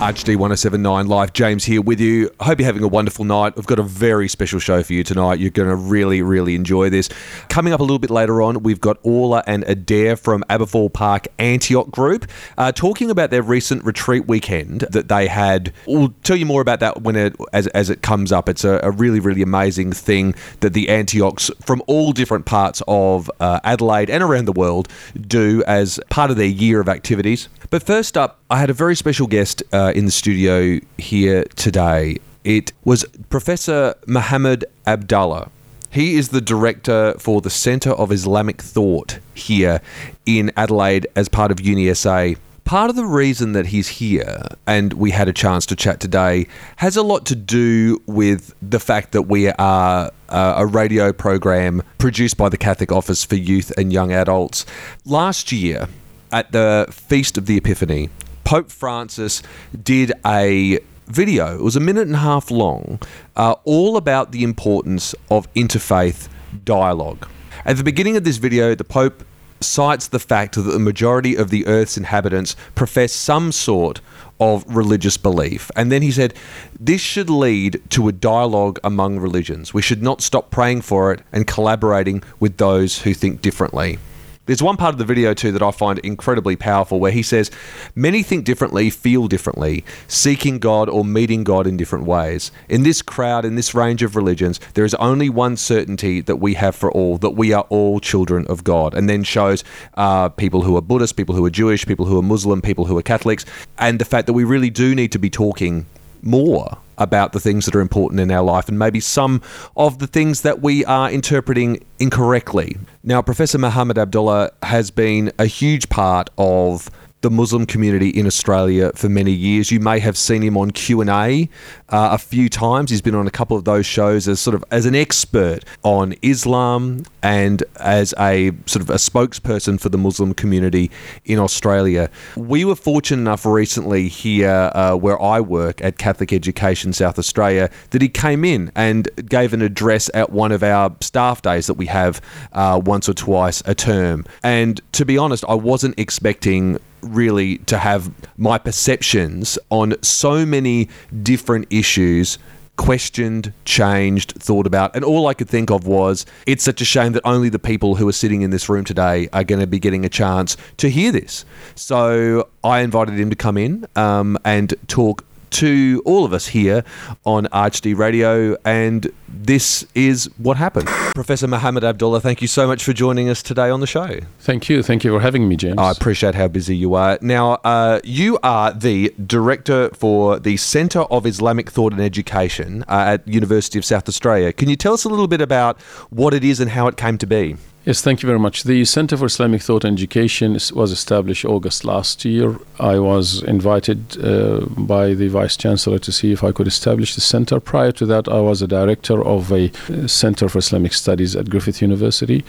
HD 1079 Live. James here with you. Hope you're having a wonderful night. We've got a very special show for you tonight. You're going to really, really enjoy this. Coming up a little bit later on, we've got Orla and Adair from Aberfoyle Park Antioch Group uh, talking about their recent retreat weekend that they had. We'll tell you more about that when it as, as it comes up. It's a, a really, really amazing thing that the Antiochs from all different parts of uh, Adelaide and around the world do as part of their year of activities. But first up, I had a very special guest uh, in the studio here today. It was Professor Mohammed Abdullah. He is the director for the Centre of Islamic Thought here in Adelaide as part of UniSA. Part of the reason that he's here and we had a chance to chat today has a lot to do with the fact that we are uh, a radio program produced by the Catholic Office for Youth and Young Adults. Last year, at the Feast of the Epiphany, Pope Francis did a video. It was a minute and a half long, uh, all about the importance of interfaith dialogue. At the beginning of this video, the Pope cites the fact that the majority of the Earth's inhabitants profess some sort of religious belief. And then he said, This should lead to a dialogue among religions. We should not stop praying for it and collaborating with those who think differently. There's one part of the video too that I find incredibly powerful where he says, Many think differently, feel differently, seeking God or meeting God in different ways. In this crowd, in this range of religions, there is only one certainty that we have for all that we are all children of God. And then shows uh, people who are Buddhist, people who are Jewish, people who are Muslim, people who are Catholics, and the fact that we really do need to be talking more about the things that are important in our life and maybe some of the things that we are interpreting incorrectly. Now, Professor Mohammed Abdullah has been a huge part of the Muslim community in Australia for many years. You may have seen him on Q and A uh, a few times. He's been on a couple of those shows as sort of as an expert on Islam and as a sort of a spokesperson for the Muslim community in Australia. We were fortunate enough recently here uh, where I work at Catholic Education South Australia that he came in and gave an address at one of our staff days that we have uh, once or twice a term. And to be honest, I wasn't expecting really to have my perceptions on so many different issues questioned, changed, thought about. And all I could think of was it's such a shame that only the people who are sitting in this room today are going to be getting a chance to hear this. So I invited him to come in um, and talk to all of us here on ArchD Radio, and this is what happened. Professor Mohammed Abdullah, thank you so much for joining us today on the show. Thank you. Thank you for having me, James. I appreciate how busy you are. Now, uh, you are the director for the Centre of Islamic Thought and Education uh, at University of South Australia. Can you tell us a little bit about what it is and how it came to be? Yes, thank you very much. The Center for Islamic Thought and Education was established August last year. I was invited uh, by the Vice Chancellor to see if I could establish the center. Prior to that, I was a director of a uh, Center for Islamic Studies at Griffith University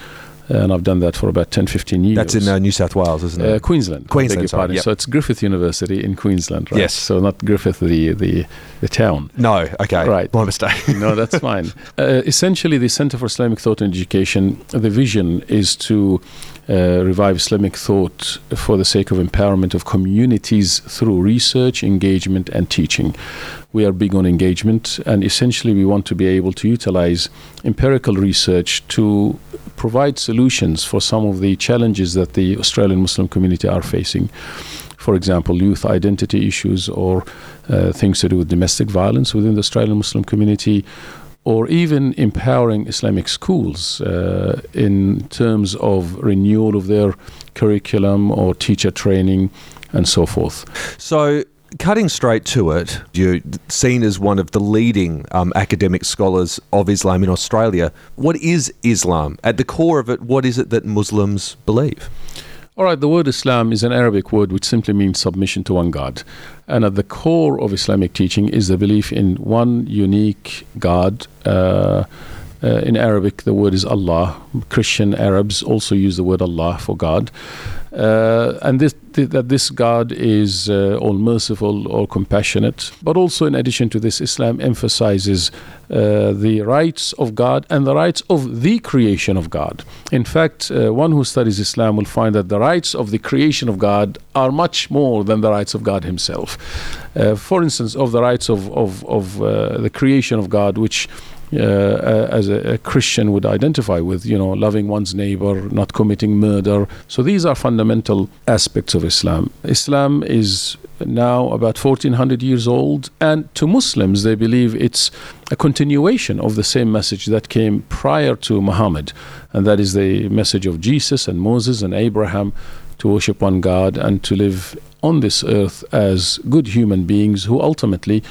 and I've done that for about 10, 15 years. That's in uh, New South Wales, isn't it? Uh, Queensland. Queensland, sorry, yep. So it's Griffith University in Queensland, right? Yes. So not Griffith, the, the, the town. No, okay. Right. My mistake. no, that's fine. Uh, essentially, the Center for Islamic Thought and Education, the vision is to uh, revive Islamic thought for the sake of empowerment of communities through research, engagement, and teaching. We are big on engagement, and essentially, we want to be able to utilize empirical research to provide solutions for some of the challenges that the Australian Muslim community are facing. For example, youth identity issues or uh, things to do with domestic violence within the Australian Muslim community, or even empowering Islamic schools uh, in terms of renewal of their curriculum or teacher training and so forth. So, cutting straight to it, you're seen as one of the leading um, academic scholars of Islam in Australia. What is Islam? At the core of it, what is it that Muslims believe? All right, the word Islam is an Arabic word which simply means submission to one God. And at the core of Islamic teaching is the belief in one unique God. Uh, Uh, in Arabic, the word is Allah. Christian Arabs also use the word Allah for God. Uh, and this, th- that this God is uh, all merciful, all compassionate. But also, in addition to this, Islam emphasizes uh, the rights of God and the rights of the creation of God. In fact, uh, one who studies Islam will find that the rights of the creation of God are much more than the rights of God Himself. Uh, for instance, of the rights of, of, of uh, the creation of God, which uh, as a, a, Christian would identify with, you know, loving one's neighbor, not committing murder. So these are fundamental aspects of Islam. Islam is now about 1400 years old, and to Muslims, they believe it's a continuation of the same message that came prior to Muhammad, and that is the message of Jesus and Moses and Abraham to worship one God and to live on this earth as good human beings who ultimately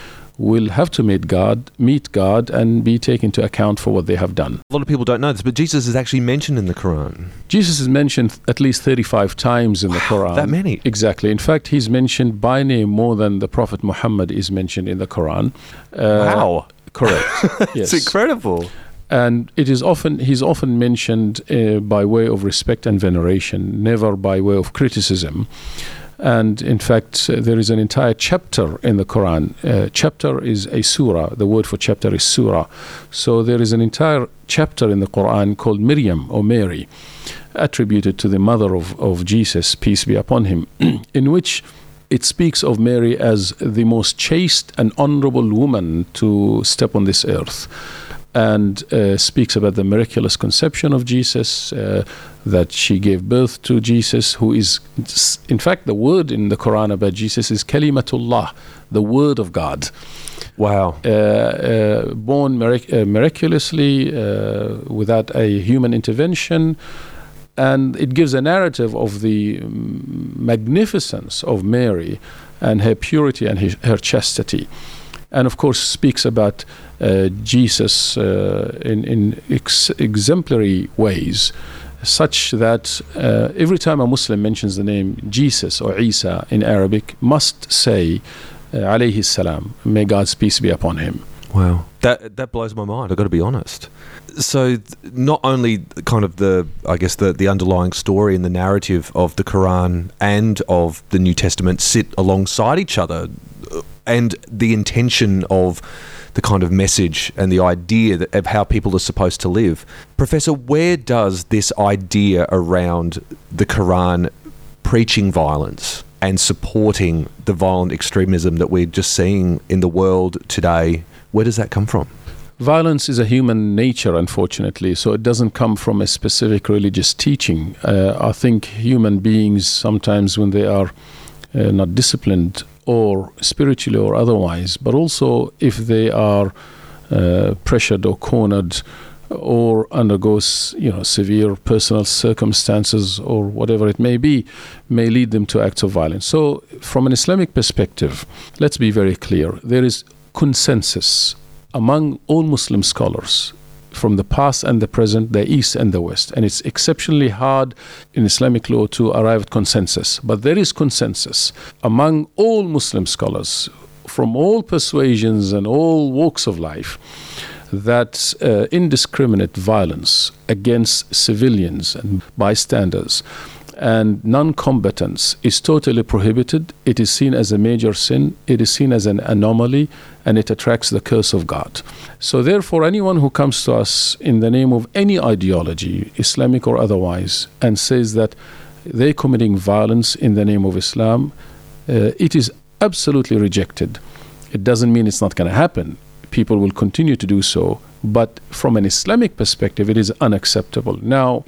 will have to meet God, meet God, and be taken to account for what they have done. A lot of people don't know this, but Jesus is actually mentioned in the Quran. Jesus is mentioned at least 35 times in the Quran. that many? Exactly. In fact, he's mentioned by name more than the Prophet Muhammad is mentioned in the Quran. Uh, wow. Correct. yes. It's incredible and it is often he's often mentioned uh, by way of respect and veneration, never by way of criticism. And in fact, uh, there is an entire chapter in the Quran. Uh, chapter is a surah. The word for chapter is surah. So there is an entire chapter in the Quran called Miriam or Mary, attributed to the mother of, of Jesus, peace be upon him, in which it speaks of Mary as the most chaste and honorable woman to step on this earth and uh, speaks about the miraculous conception of Jesus, uh, that she gave birth to Jesus, who is, in fact, the word in the Quran about Jesus is Kalimatullah, the word of God. Wow. Uh, uh born mirac- uh, miraculously uh, without a human intervention. And it gives a narrative of the magnificence of Mary and her purity and his, her chastity and of course speaks about uh, Jesus uh, in, in ex- exemplary ways, such that uh, every time a Muslim mentions the name Jesus or Isa in Arabic, must say, alayhi salam, may God's peace be upon him. Wow. That that blows my mind. I've got to be honest. So not only kind of the I guess the the underlying story and the narrative of the Quran and of the New Testament sit alongside each other and the intention of the kind of message and the idea that, of how people are supposed to live. Professor, where does this idea around the Quran preaching violence and supporting the violent extremism that we're just seeing in the world today, where does that come from? Violence is a human nature, unfortunately, so it doesn't come from a specific religious teaching. Uh, I think human beings sometimes, when they are uh, not disciplined or spiritually or otherwise, but also if they are uh, pressured or cornered or undergoes you know severe personal circumstances or whatever it may be may lead them to acts of violence. So from an islamic perspective let's be very clear. There is consensus among all muslim scholars from the past and the present, the East and the West. And it's exceptionally hard in Islamic law to arrive at consensus. But there is consensus among all Muslim scholars from all persuasions and all walks of life that uh, indiscriminate violence against civilians and bystanders and non combatants is totally prohibited. It is seen as a major sin, it is seen as an anomaly, and it attracts the curse of God. So, therefore, anyone who comes to us in the name of any ideology, Islamic or otherwise, and says that they're committing violence in the name of Islam, uh, it is absolutely rejected. It doesn't mean it's not going to happen. People will continue to do so. But from an Islamic perspective, it is unacceptable. Now,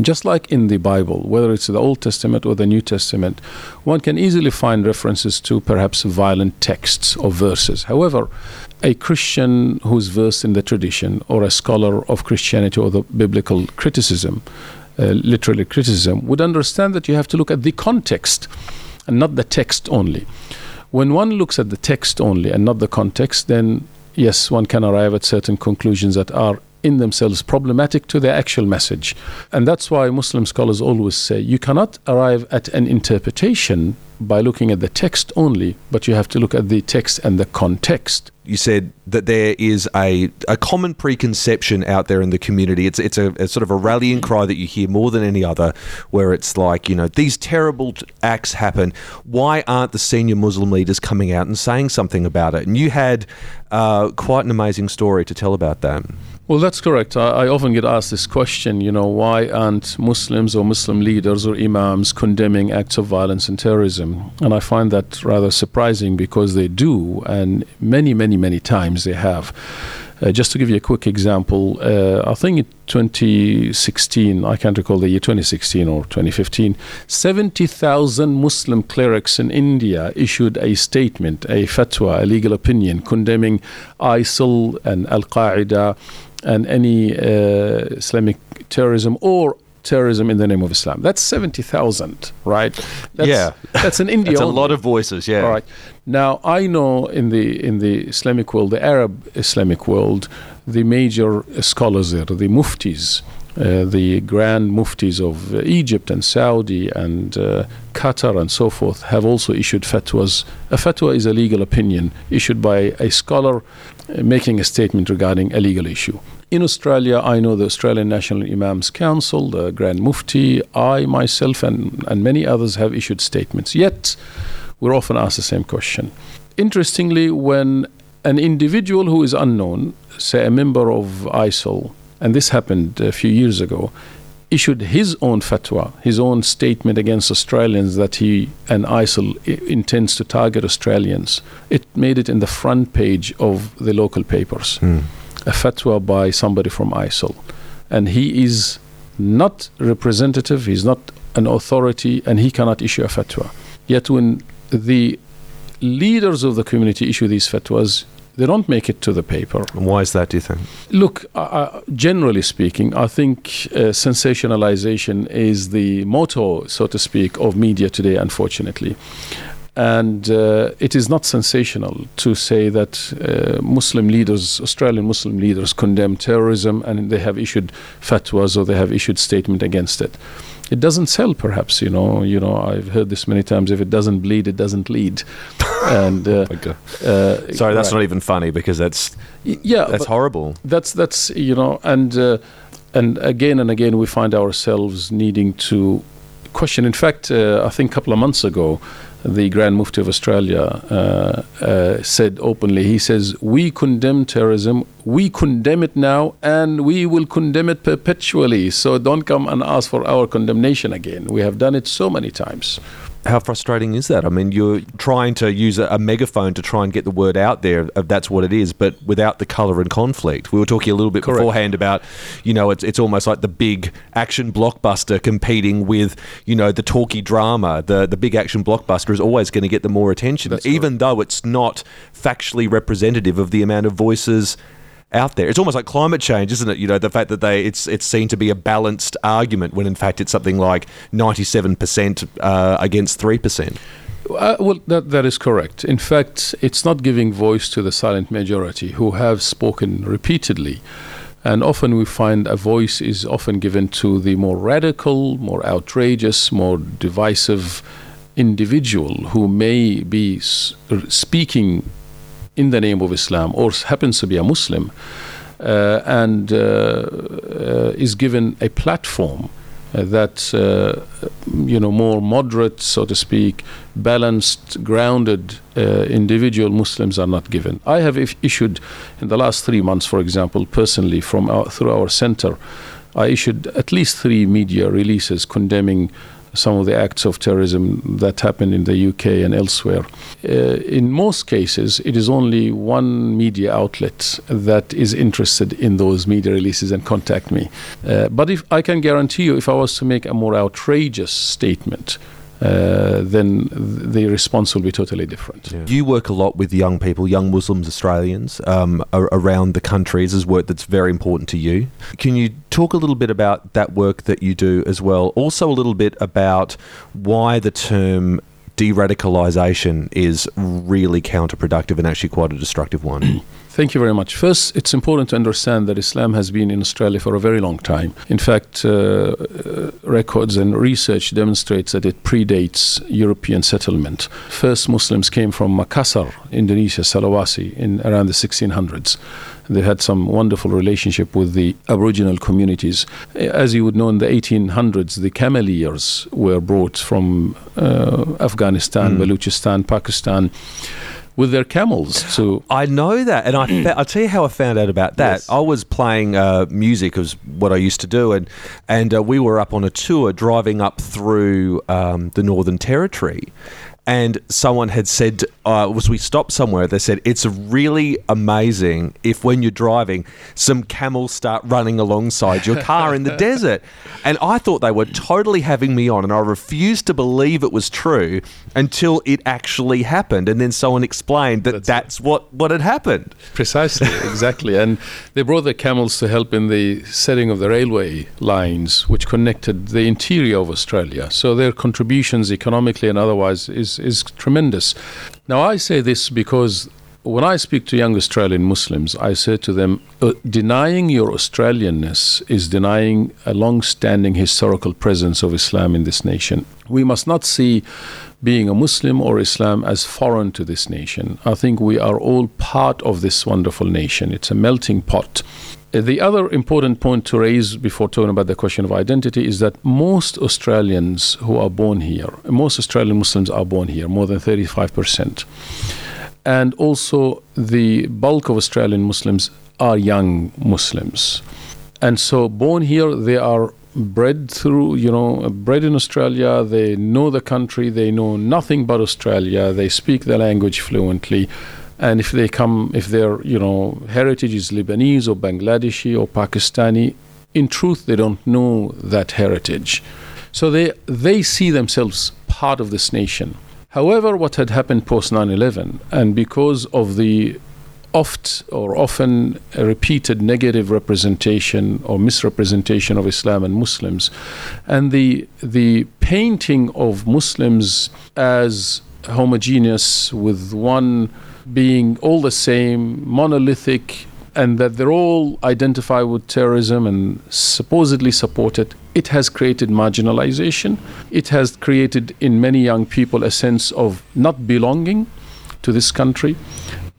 just like in the Bible, whether it's the Old Testament or the New Testament, one can easily find references to perhaps violent texts or verses. However, a Christian who's versed in the tradition or a scholar of Christianity or the biblical criticism, uh, literary criticism, would understand that you have to look at the context and not the text only. When one looks at the text only and not the context, then yes, one can arrive at certain conclusions that are in themselves problematic to their actual message. And that's why Muslim scholars always say you cannot arrive at an interpretation by looking at the text only, but you have to look at the text and the context. You said that there is a, a common preconception out there in the community. It's it's a, a sort of a rallying cry that you hear more than any other, where it's like you know these terrible acts happen. Why aren't the senior Muslim leaders coming out and saying something about it? And you had uh, quite an amazing story to tell about that. Well, that's correct. I, I, often get asked this question, you know, why aren't Muslims or Muslim leaders or imams condemning acts of violence and terrorism? And I find that rather surprising because they do, and many, many, many times they have. Uh, just to give you a quick example, uh, I think in 2016, I can't recall the year 2016 or 2015, 70,000 Muslim clerics in India issued a statement, a fatwa, a legal opinion condemning ISIL and Al Qaeda and any uh, Islamic terrorism or terrorism in the name of Islam. That's 70,000, right? That's, yeah. That's in India. That's a lot of voices, yeah. All right. Now, I know in the in the Islamic world, the Arab Islamic world, the major scholars there, the muftis, uh, the grand muftis of Egypt and Saudi and uh, Qatar and so forth have also issued fatwas. A fatwa is a legal opinion issued by a scholar uh, making a statement regarding a legal issue. In Australia, I know the Australian National Imams Council, the Grand Mufti, I myself, and, and many others have issued statements. Yet, we're often asked the same question. Interestingly, when an individual who is unknown, say a member of ISIL, and this happened a few years ago, issued his own fatwa, his own statement against Australians that he and ISIL intends to target Australians. It made it in the front page of the local papers. Mm. A fatwa by somebody from ISIL. And he is not representative, he's not an authority, and he cannot issue a fatwa. Yet when the leaders of the community issue these fatwas, they don't make it to the paper. And why is that, do you think? Look, uh, generally speaking, I think uh, sensationalization is the motto, so to speak, of media today, unfortunately. And uh, it is not sensational to say that uh, Muslim leaders, Australian Muslim leaders, condemn terrorism and they have issued fatwas or they have issued statement against it. It doesn't sell perhaps you know you know i've heard this many times if it doesn't bleed it doesn't lead. And uh, uh, sorry that's right. not even funny because that's yeah that's horrible. That's that's you know and uh, and again and again we find ourselves needing to question. In fact uh, i think a couple of months ago the Grand Mufti of Australia uh, uh, said openly. He says, We condemn terrorism, we condemn it now, and we will condemn it perpetually. So don't come and ask for our condemnation again. We have done it so many times how frustrating is that? I mean, you're trying to use a, a, megaphone to try and get the word out there. Of that's what it is, but without the color and conflict. We were talking a little bit Correct. beforehand about, you know, it's it's almost like the big action blockbuster competing with, you know, the talky drama. The the big action blockbuster is always going to get the more attention, That's even correct. though it's not factually representative of the amount of voices out there. It's almost like climate change, isn't it? You know, the fact that they it's it's seen to be a balanced argument when in fact it's something like ninety seven percent uh, against three percent. Uh, well, that, that is correct. In fact, it's not giving voice to the silent majority who have spoken repeatedly. And often we find a voice is often given to the more radical, more outrageous, more divisive individual who may be speaking in the name of Islam or happens to be a Muslim uh, and uh, uh, is given a platform that uh, you know more moderate, so to speak, balanced, grounded uh, individual Muslims are not given. I have issued in the last three months, for example, personally from our, through our center, I issued at least three media releases condemning some of the acts of terrorism that happened in the UK and elsewhere. Uh, in most cases, it is only one media outlet that is interested in those media releases and contact me. Uh, but if I can guarantee you, if I was to make a more outrageous statement, uh, then the response will be totally different. Yeah. You work a lot with young people, young Muslims, Australians um, around the countries as work that's very important to you. Can you talk a little bit about that work that you do as well? Also, a little bit about why the term de radicalization is really counterproductive and actually quite a destructive one? Thank you very much. First, it's important to understand that Islam has been in Australia for a very long time. In fact, uh, uh, records and research demonstrates that it predates European settlement. First Muslims came from Makassar, Indonesia, Sulawesi, in around the 1600s. They had some wonderful relationship with the Aboriginal communities. As you would know, in the 1800s, the Cameleers were brought from uh, Afghanistan, mm. Baluchistan, Pakistan with their camels to I know that and I fa- I'll tell you how I found out about that Yes. I was playing uh, music was what I used to do and and uh, we were up on a tour driving up through um, the Northern Territory and someone had said uh, was we stopped somewhere they said it's really amazing if when you're driving some camels start running alongside your car in the desert and I thought they were totally having me on and I refused to believe it was true until it actually happened and then someone explained that That's that's, what what had happened Precisely, exactly. And they brought the camels to help in the setting of the railway lines, which connected the interior of Australia. So their contributions, economically and otherwise, is, is tremendous. Now, I say this because when I speak to young Australian Muslims, I say to them, uh, denying your Australianness is denying a long standing historical presence of Islam in this nation. We must not see being a Muslim or Islam as foreign to this nation. I think we are all part of this wonderful nation. It's a melting pot. The other important point to raise before talking about the question of identity is that most Australians who are born here, most Australian Muslims are born here, more than 35%. And also, the bulk of Australian Muslims are young Muslims. And so, born here, they are bred through, you know, bred in Australia. They know the country. They know nothing but Australia. They speak the language fluently. And if they come, if their, you know, heritage is Lebanese or Bangladeshi or Pakistani, in truth, they don't know that heritage. So they, they see themselves part of this nation. However, what had happened post 9 11, and because of the oft or often repeated negative representation or misrepresentation of Islam and Muslims, and the, the painting of Muslims as homogeneous, with one being all the same, monolithic, and that they're all identify with terrorism and supposedly support it, it has created marginalization. It has created in many young people a sense of not belonging to this country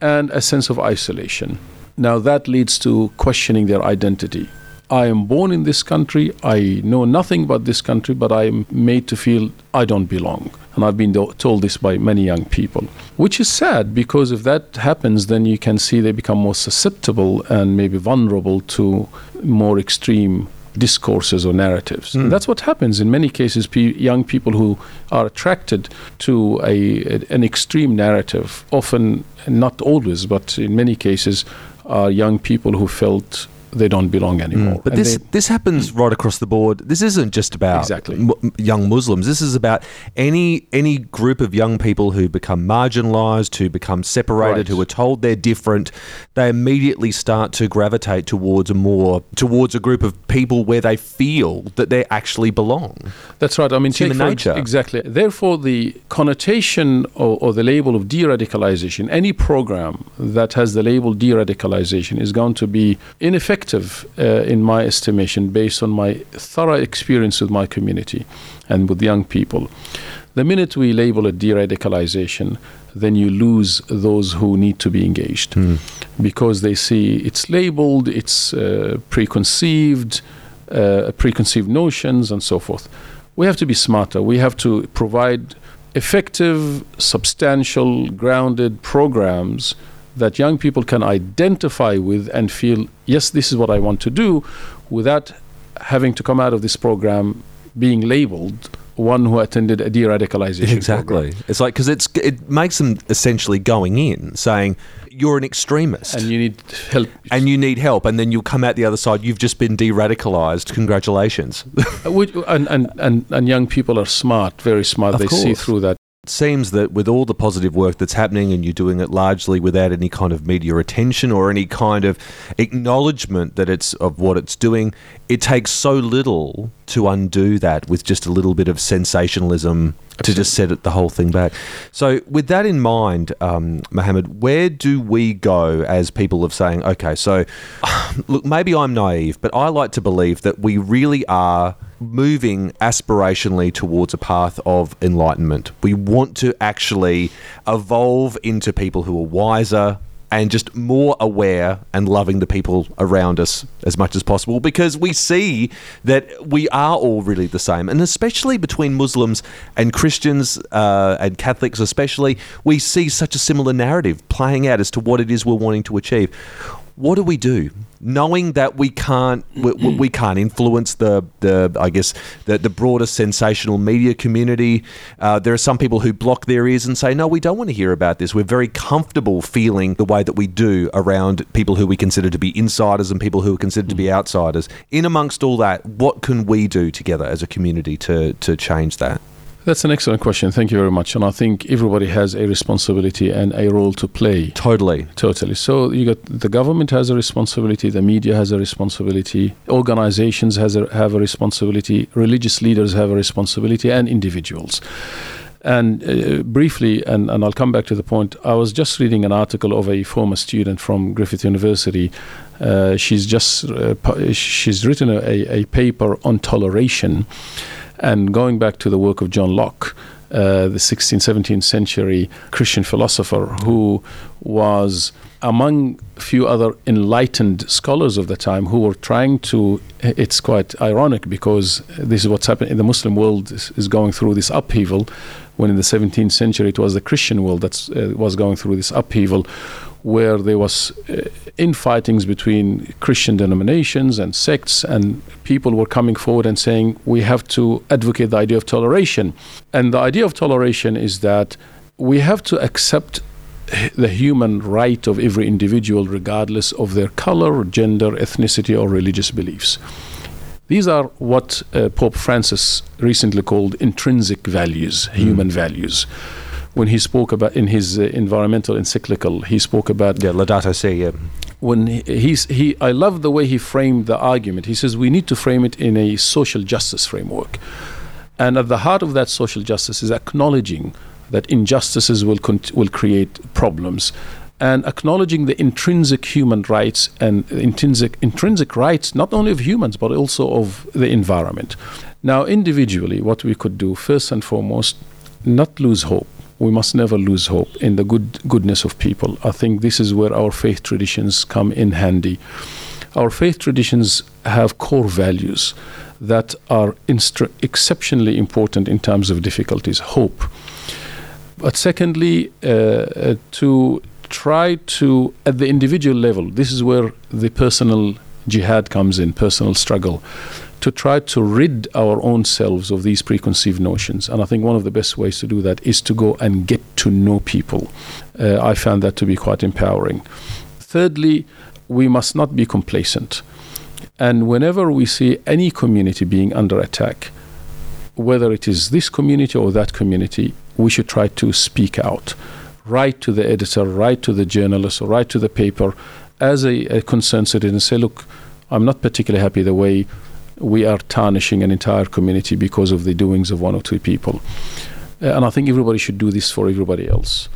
and a sense of isolation. Now that leads to questioning their identity. I am born in this country, I know nothing about this country, but I am made to feel I don't belong. And I've been told this by many young people, which is sad because if that happens, then you can see they become more susceptible and maybe vulnerable to more extreme discourses or narratives. And that's what happens in many cases. Pe- young people who are attracted to a, a- an extreme narrative, often not always, but in many cases, are young people who felt they don't belong mm. anymore. But And this they- this happens right across the board. This isn't just about Exactly. mu- young Muslims. This is about any any group of young people who become marginalised, who become separated, Right. who are told they're different. They immediately start to gravitate towards a more towards a group of people where they feel that they actually belong. That's right. I mean, human nature. exactly. Therefore, the connotation or, or the label of de-radicalization, any program that has the label de-radicalization, is going to be ineffective, uh, in my estimation, based on my thorough experience with my community and with young people. The minute we label it de-radicalization, then you lose those who need to be engaged because they see it's labeled, it's uh, preconceived, uh, preconceived notions, and so forth. We have to be smarter. We have to provide effective, substantial, grounded programs that young people can identify with and feel, yes, this is what I want to do, without having to come out of this program being labeled one who attended a de-radicalization program. It's like because it's it makes them essentially going in saying you're an extremist And you need help. and you need help, and then you'll come out the other side. You've just been de-radicalized. Congratulations. Uh, and, and, and, and young people are smart, very smart. Of they see through that. It seems that with all the positive work that's happening and you're doing it largely without any kind of media attention or any kind of acknowledgement that it's of what it's doing, it takes so little to undo that with just a little bit of sensationalism to just set it, the whole thing back. So, with that in mind, um, Mohammed, where do we go as people of saying, okay, so look, maybe I'm naive, but I like to believe that we really are moving aspirationally towards a path of enlightenment. We want to actually evolve into people who are wiser, and just more aware and loving the people around us as much as possible because we see that we are all really the same. And especially between Muslims and Christians uh, and Catholics, especially, we see such a similar narrative playing out as to what it is we're wanting to achieve what do we do? Knowing that we can't we, we, can't influence the the I guess the, the broader sensational media community. Uh, there are some people who block their ears and say, no, we don't want to hear about this. We're very comfortable feeling the way that we do around people who we consider to be insiders and people who are considered to be outsiders. In amongst all that, what can we do together as a community to to change that? That's an excellent question. Thank you very much. And I think everybody has a responsibility and a role to play. Totally. Totally. So you got the government has a responsibility, the media has a responsibility, organizations has a, have a responsibility, religious leaders have a responsibility, and individuals. And uh, briefly, and, and I'll come back to the point, I was just reading an article of a former student from Griffith University. Uh, she's just uh, she's written a, a paper on toleration and going back to the work of John Locke, uh, the 16th, 17th century Christian philosopher who was among few other enlightened scholars of the time who were trying to it's quite ironic because this is what's happening in the muslim world is, is going through this upheaval when in the 17th century it was the christian world that uh, was going through this upheaval where there was uh, infightings between Christian denominations and sects, and people were coming forward and saying we have to advocate the idea of toleration. And the idea of toleration is that we have to accept the human right of every individual, regardless of their color, gender, ethnicity, or religious beliefs. These are what uh, Pope Francis recently called intrinsic values, human mm. values when he spoke about in his uh, environmental encyclical, he spoke about yeah, Laudato Si. Yeah. When he, he's he, I love the way he framed the argument. He says we need to frame it in a social justice framework, and at the heart of that social justice is acknowledging that injustices will cont- will create problems, and acknowledging the intrinsic human rights and intrinsic intrinsic rights not only of humans but also of the environment. Now, individually, what we could do first and foremost, not lose hope we must never lose hope in the good goodness of people. I think this is where our faith traditions come in handy. Our faith traditions have core values that are instru- exceptionally important in times of difficulties. Hope, but secondly, uh, uh, to try to at the individual level. This is where the personal jihad comes in, personal struggle to try to rid our own selves of these preconceived notions. And I think one of the best ways to do that is to go and get to know people. Uh, I found that to be quite empowering. Thirdly, we must not be complacent. And whenever we see any community being under attack, whether it is this community or that community, we should try to speak out. Write to the editor, write to the journalist, or write to the paper as a, a concerned citizen and say, look, I'm not particularly happy the way we are tarnishing an entire community because of the doings of one or two people. Uh, and I think everybody should do this for everybody else.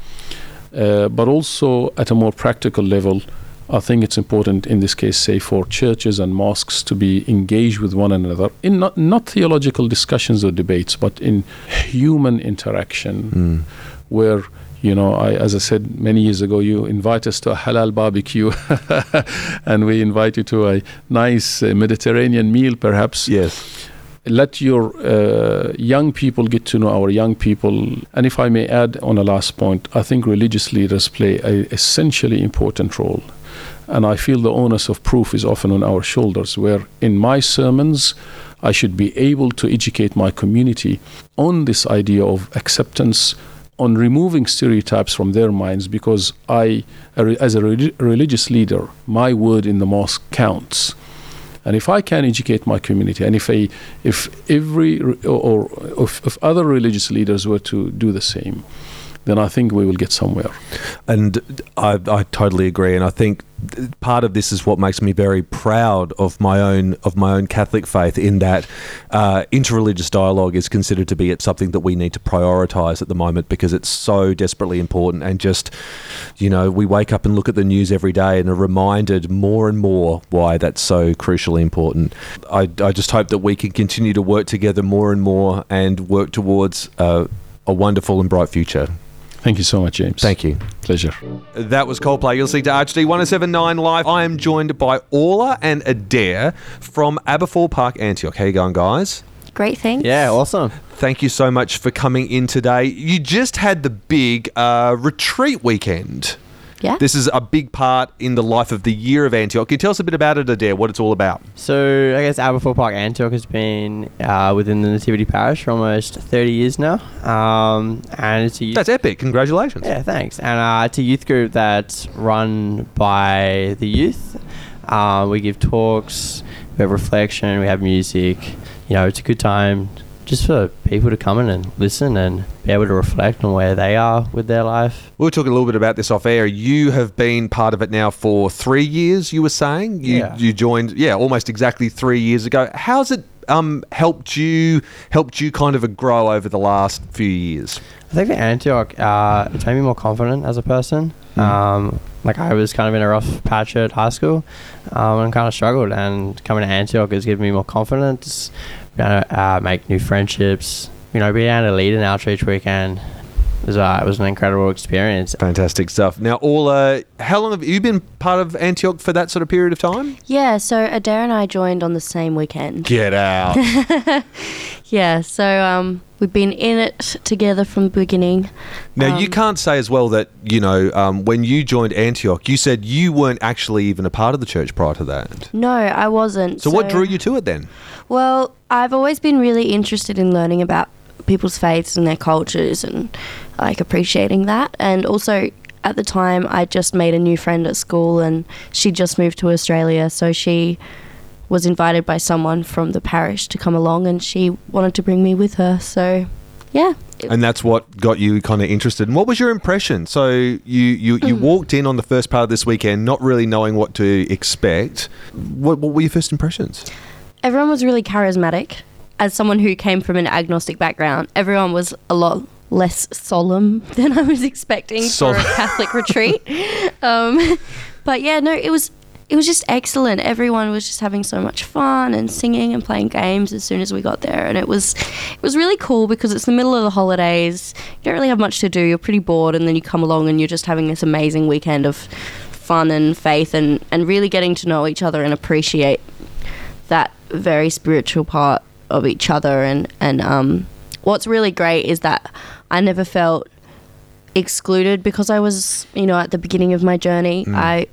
Uh, but also at a more practical level, I think it's important in this case, say, for churches and mosques to be engaged with one another in not, not theological discussions or debates, but in human interaction, mm. where you know, I, as I said many years ago, you invite us to a halal barbecue, and we invite you to a nice uh, Mediterranean meal, perhaps. Yes. Let your uh, young people get to know our young people. And if I may add on a last point, I think religious leaders play an essentially important role. And I feel the onus of proof is often on our shoulders, where in my sermons, I should be able to educate my community on this idea of acceptance on removing stereotypes from their minds because I, as a re- religious leader, my word in the mosque counts. And if I can educate my community, and if I, if every or, or if, if other religious leaders were to do the same, then I think we will get somewhere. And I, I totally agree. And I think part of this is what makes me very proud of my own of my own Catholic faith. In that uh, interreligious dialogue is considered to be something that we need to prioritise at the moment because it's so desperately important. And just you know, we wake up and look at the news every day and are reminded more and more why that's so crucially important. I, I just hope that we can continue to work together more and more and work towards uh, a wonderful and bright future. Thank you so much, James. Thank you. Pleasure. That was Coldplay. You'll see to HD 1079 Live. I am joined by Orla and Adair from Aberfoyle Park, Antioch. How you going, guys? Great, thanks. Yeah, awesome. Thank you so much for coming in today. You just had the big uh, retreat weekend. Yeah. This is a big part in the life of the year of Antioch. Can you tell us a bit about it, Adair, what it's all about? So I guess Aberfoyle Park Antioch has been uh, within the Nativity Parish for almost 30 years now. Um, and it's a youth- That's epic. Congratulations. yeah, thanks. And uh, it's a youth group that's run by the youth. Uh, we give talks, we have reflection, we have music. You know, it's a good time just for people to come in and listen and be able to reflect on where they are with their life. We were talking a little bit about this off air. You have been part of it now for three years, you were saying? You, Yeah. you joined, yeah, almost exactly three years ago. How's it um, helped you helped you kind of grow over the last few years? I think at Antioch, uh, it's made me more confident as a person. Um, like I was kind of in a rough patch at high school, um, and kind of struggled. And coming to Antioch has given me more confidence. You know, uh, make new friendships. You know, being able to lead an outreach weekend was uh, it was an incredible experience. Fantastic stuff. Now, Orla, how long have you been part of Antioch for that sort of period of time? Yeah, so Adair and I joined on the same weekend. Get out. Yeah, so um, we've been in it together from the beginning. now, you Um, can't say as well that, you know, um, when you joined Antioch, you said you weren't actually even a part of the church prior to that. No, I wasn't. So, what drew you to it then? Well, I've always been really interested in learning about people's faiths and their cultures and like appreciating that. And also, at the time, I just made a new friend at school and she just moved to Australia. So she was invited by someone from the parish to come along and she wanted to bring me with her. So, yeah. And that's what got you kind of interested. And what was your impression? So you you, you Mm. walked in on the first part of this weekend, not really knowing what to expect. What, what were your first impressions? everyone was really charismatic. As someone who came from an agnostic background, everyone was a lot less solemn than I was expecting Sol- for a Catholic retreat. Um, but yeah, no, it was it was just excellent. Everyone was just having so much fun and singing and playing games as soon as we got there, and it was it was really cool because it's the middle of the holidays. You don't really have much to do. You're pretty bored, and then you come along and you're just having this amazing weekend of fun and faith and, and really getting to know each other and appreciate that very spiritual part of each other and and um, what's really great is that I never felt excluded because I was you know at the beginning of my journey I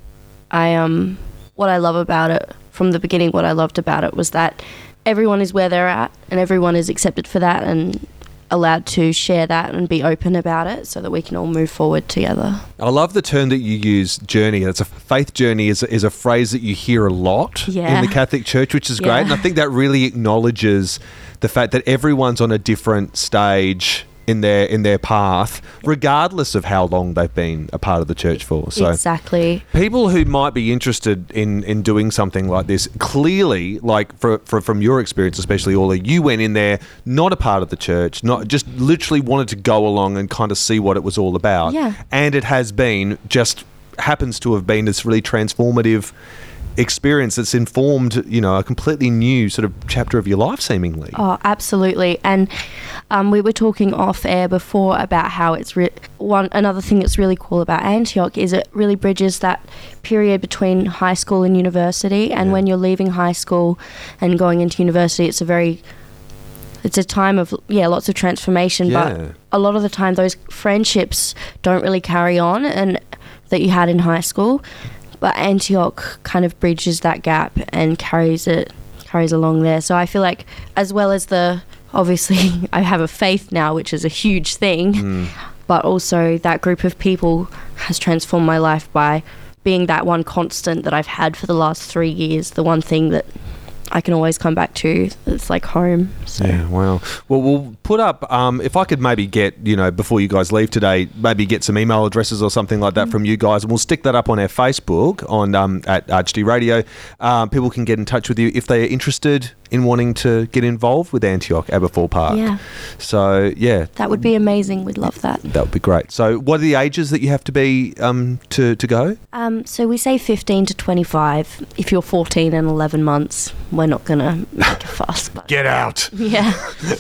I um what I love about it from the beginning what I loved about it was that everyone is where they're at and everyone is accepted for that and allowed to share that and be open about it so that we can all move forward together. I love the term that you use, journey. It's a faith journey is, is a phrase that you hear a lot Yeah. in the Catholic Church, which is great. And I think that really acknowledges the fact that everyone's on a different stage in their in their path, regardless of how long they've been a part of the church for. So exactly. people who might be interested in in doing something like this clearly like for, for from your experience especially Orla you went in there not a part of the church not just literally wanted to go along and kind of see what it was all about Yeah. and it has been just happens to have been this really transformative experience that's informed you know a completely new sort of chapter of your life seemingly Oh, absolutely. And um, we were talking off air before about how it's re- one another thing that's really cool about Antioch is it really bridges that period between high school and university. And Yeah. when you're leaving high school and going into university, it's a very it's a time of yeah lots of transformation Yeah. but a lot of the time those friendships don't really carry on and that you had in high school but antioch kind of bridges that gap and carries it carries along there. So i feel like as well as the obviously i have a faith now which is a huge thing hmm. but also that group of people has transformed my life by being that one constant that i've had for the last three years the one thing that I can always come back to. It's like home. So. Yeah, wow. Well, we'll put up, um, if I could maybe get, you know, before you guys leave today, maybe get some email addresses or something like that from you guys, and we'll stick that up on our Facebook on um, at HD Radio. Um, people can get in touch with you if they are interested in wanting to get involved with Antioch Aberfoyle Park. Yeah, So, yeah, that would be amazing. We'd love that. that would be great. So, what are the ages that you have to be um, to, to go? Um, so we say 15 to 25. If you're 14 and 11 months, we're not gonna make a fuss. But Get out. yeah,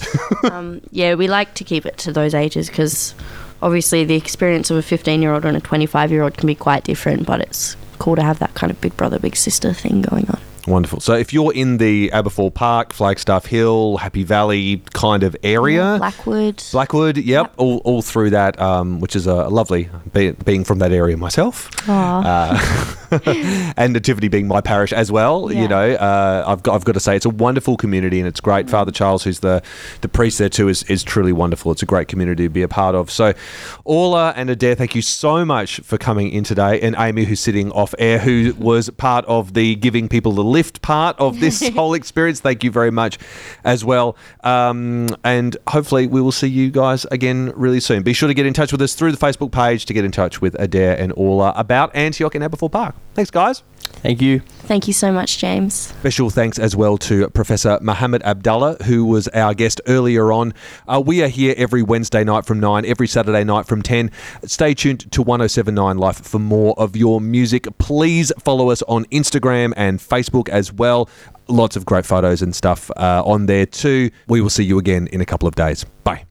um, yeah, we like to keep it to those ages because obviously the experience of a 15 year old and a 25 year old can be quite different. But it's cool to have that kind of big brother, big sister thing going on. Wonderful. So, if you're in the Aberfoyle Park, Flagstaff Hill, Happy Valley kind of area, Blackwood. Blackwood, yep, Yep. All, all through that, um, which is a lovely, be, being from that area myself, uh, and Nativity being my parish as well. You know, uh, I've got I've got to say it's a wonderful community and it's great. Father Charles, who's the the priest there too, is is truly wonderful. It's a great community to be a part of. So, Orla and Adair, thank you so much for coming in today, and Amy, who's sitting off air, who was part of the giving people the lift part of this whole experience. Thank you very much as well. Um, and hopefully, we will see you guys again really soon. Be sure to get in touch with us through the Facebook page to get in touch with Adair and Orla about Antioch and Aberfoyle Park. Thanks, guys. Thank you. Thank you so much, James. Special thanks as well to Professor Mohammed Abdullah, who was our guest earlier on. Uh, we are here every Wednesday night from 9, every Saturday night from 10. Stay tuned to 1079 Life for more of your music. Please follow us on Instagram and Facebook as well. Lots of great photos and stuff uh, on there too. We will see you again in a couple of days. Bye.